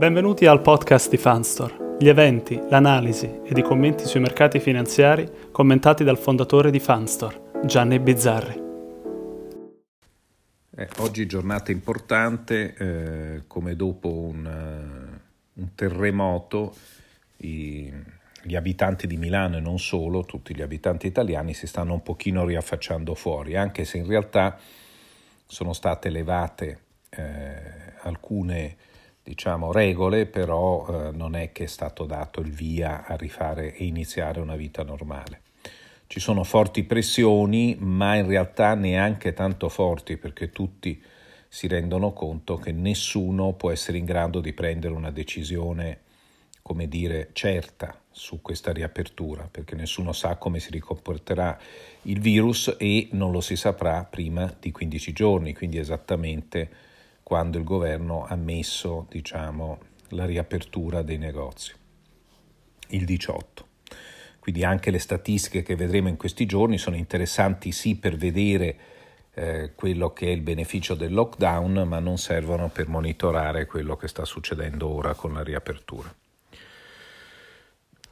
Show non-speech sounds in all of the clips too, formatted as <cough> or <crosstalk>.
Benvenuti al podcast di Fanstore, gli eventi, l'analisi ed i commenti sui mercati finanziari commentati dal fondatore di Fanstore, Gianni Bizzarri. Eh, oggi giornata importante, eh, come dopo un, uh, un terremoto, i, gli abitanti di Milano e non solo, tutti gli abitanti italiani si stanno un pochino riaffacciando fuori, anche se in realtà sono state elevate eh, alcune diciamo, regole, però eh, non è che è stato dato il via a rifare e iniziare una vita normale. Ci sono forti pressioni, ma in realtà neanche tanto forti perché tutti si rendono conto che nessuno può essere in grado di prendere una decisione, come dire, certa su questa riapertura, perché nessuno sa come si ricomporterà il virus e non lo si saprà prima di 15 giorni, quindi esattamente quando il governo ha messo diciamo, la riapertura dei negozi, il 18. Quindi anche le statistiche che vedremo in questi giorni sono interessanti sì per vedere eh, quello che è il beneficio del lockdown, ma non servono per monitorare quello che sta succedendo ora con la riapertura.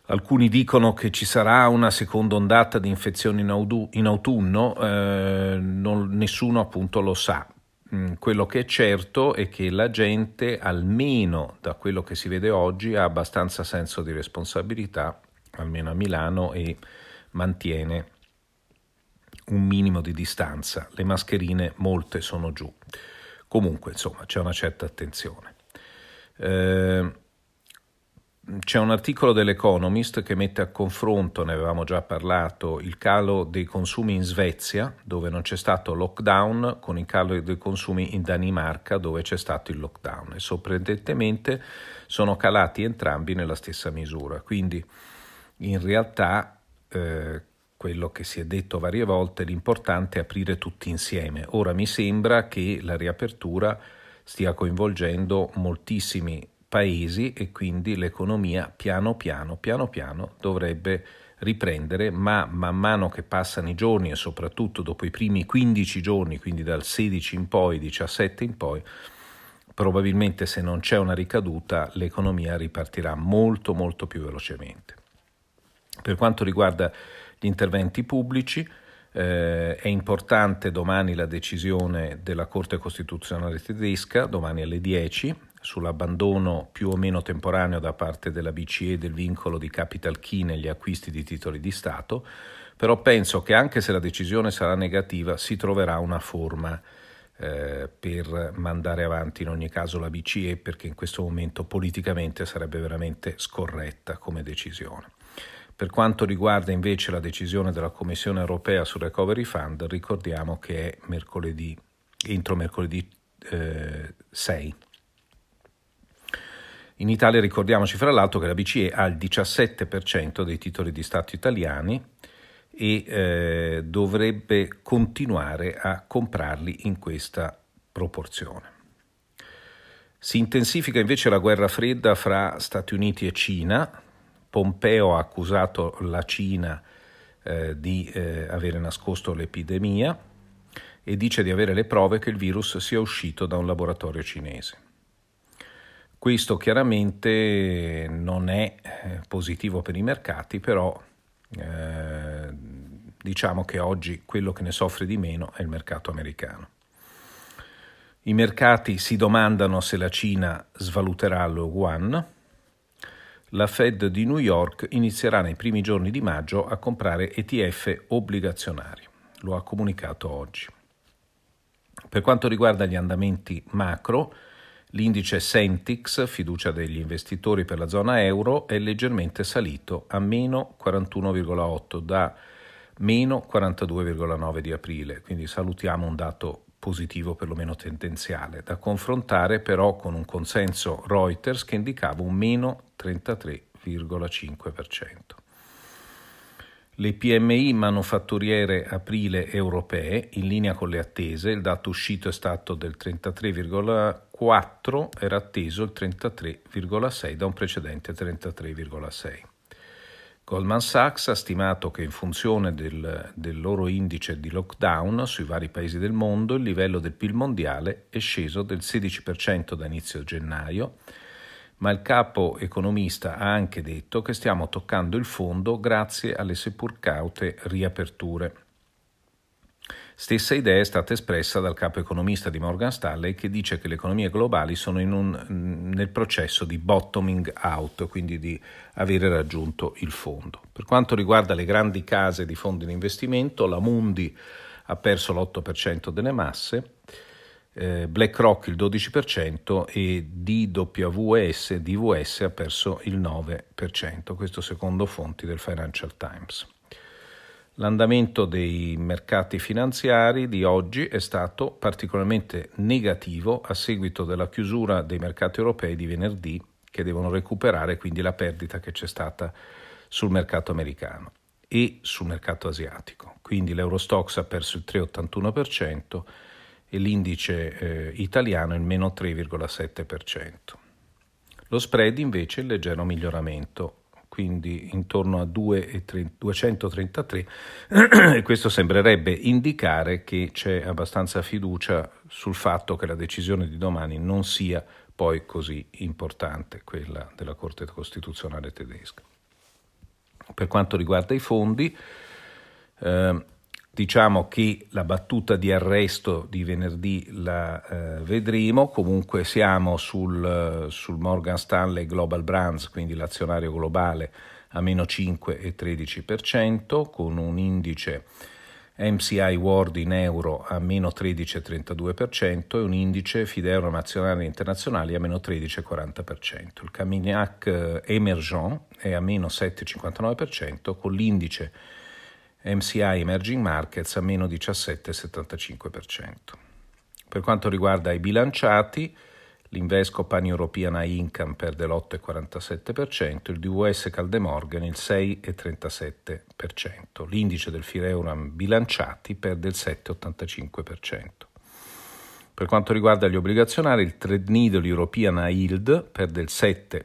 Alcuni dicono che ci sarà una seconda ondata di infezioni in, autunno, eh, non, nessuno appunto lo sa. Mm, quello che è certo è che la gente, almeno da quello che si vede oggi, ha abbastanza senso di responsabilità, almeno a Milano, e mantiene un minimo di distanza. Le mascherine, molte sono giù. Comunque, insomma, c'è una certa attenzione. Eh, c'è un articolo dell'Economist che mette a confronto, ne avevamo già parlato, il calo dei consumi in Svezia, dove non c'è stato lockdown, con il calo dei consumi in Danimarca, dove c'è stato il lockdown. E sorprendentemente sono calati entrambi nella stessa misura. Quindi in realtà eh, quello che si è detto varie volte, l'importante è aprire tutti insieme. Ora mi sembra che la riapertura stia coinvolgendo moltissimi paesi e quindi l'economia piano piano, piano piano dovrebbe riprendere, ma man mano che passano i giorni e soprattutto dopo i primi 15 giorni, quindi dal 16 in poi, 17 in poi, probabilmente se non c'è una ricaduta l'economia ripartirà molto molto più velocemente. Per quanto riguarda gli interventi pubblici, eh, è importante domani la decisione della Corte Costituzionale tedesca, domani alle 10, sull'abbandono più o meno temporaneo da parte della BCE del vincolo di capital key negli acquisti di titoli di Stato, però penso che anche se la decisione sarà negativa si troverà una forma eh, per mandare avanti in ogni caso la BCE perché in questo momento politicamente sarebbe veramente scorretta come decisione. Per quanto riguarda invece la decisione della Commissione europea sul Recovery Fund, ricordiamo che è mercoledì, entro mercoledì eh, 6 in Italia ricordiamoci fra l'altro che la BCE ha il 17% dei titoli di Stato italiani e eh, dovrebbe continuare a comprarli in questa proporzione. Si intensifica invece la guerra fredda fra Stati Uniti e Cina. Pompeo ha accusato la Cina eh, di eh, avere nascosto l'epidemia e dice di avere le prove che il virus sia uscito da un laboratorio cinese. Questo chiaramente non è eh, positivo per i mercati, però eh, diciamo che oggi quello che ne soffre di meno è il mercato americano. I mercati si domandano se la Cina svaluterà lo yuan. La Fed di New York inizierà nei primi giorni di maggio a comprare ETF obbligazionari. Lo ha comunicato oggi. Per quanto riguarda gli andamenti macro, L'indice Sentix, fiducia degli investitori per la zona euro, è leggermente salito a meno 41,8 da meno 42,9 di aprile, quindi salutiamo un dato positivo perlomeno tendenziale, da confrontare però con un consenso Reuters che indicava un meno 33,5%. Le PMI manufatturiere aprile europee, in linea con le attese, il dato uscito è stato del 33,4, era atteso il 33,6 da un precedente 33,6. Goldman Sachs ha stimato che in funzione del, del, loro indice di lockdown sui vari paesi del mondo il livello del PIL mondiale è sceso del 16% da inizio gennaio ma il capo economista ha anche detto che stiamo toccando il fondo grazie alle seppur caute riaperture. Stessa idea è stata espressa dal capo economista di Morgan Stanley che dice che le economie globali sono un, nel processo di bottoming out, quindi di avere raggiunto il fondo. Per quanto riguarda le grandi case di fondi di investimento, la Mundi ha perso l'8% delle masse, eh, BlackRock il 12% e DWS, DVS ha perso il 9%, questo secondo fonti del Financial Times. L'andamento dei mercati finanziari di oggi è stato particolarmente negativo a seguito della chiusura dei mercati europei di venerdì, che devono recuperare quindi la perdita che c'è stata sul mercato americano e sul mercato asiatico. Quindi l'Eurostox ha perso il 3,81% e l'indice eh, italiano il meno 3,7%. Lo spread invece è il leggero miglioramento, quindi intorno a 233 <clears throat> e questo sembrerebbe indicare che c'è abbastanza fiducia sul fatto che la decisione di domani non sia poi così importante, quella della Corte Costituzionale tedesca. Per quanto riguarda i fondi, eh, Diciamo che la battuta di arresto di venerdì la eh, vedremo, comunque siamo sul, sul, Morgan Stanley Global Brands, quindi l'azionario globale, a meno 5,13%, con un indice MCI World in euro a meno 13,32% e un indice Fideuro nazionale internazionale a meno 13,40%. Il Caminac eh, Emergent è a meno 7,59%, con l'indice MCI Emerging Markets a meno 17,75%. Per quanto riguarda i bilanciati, l'Invesco Pan European High Income perde l'8,47%, il DVS Caldemorgan il 6,37%, l'indice del Fireuram bilanciati perde il 7,85%. Per quanto riguarda gli obbligazionari, il Trade Needle European High Yield perde il 7%,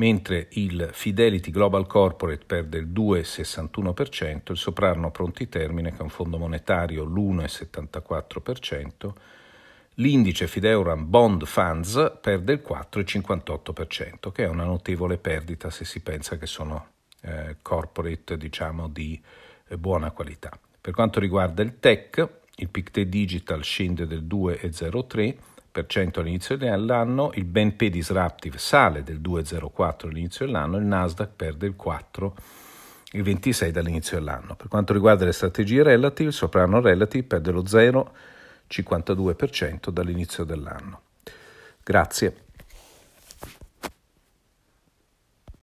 mentre il Fidelity Global Corporate perde il 2,61%, il Soprano Pronti Termine, che è un fondo monetario, l'1,74%, l'indice Fideuram Bond Funds perde il 4,58%, che è una notevole perdita se si pensa che sono eh, corporate diciamo, di eh, buona qualità. Per quanto riguarda il tech, il Pictet Digital scende del 2,03%, all'inizio dell'anno, il BNP Disruptive sale del 2,04 all'inizio dell'anno, il Nasdaq perde il 4 il 26 dall'inizio dell'anno. Per quanto riguarda le strategie relative, il soprano relative perde lo 0,52% dall'inizio dell'anno. Grazie.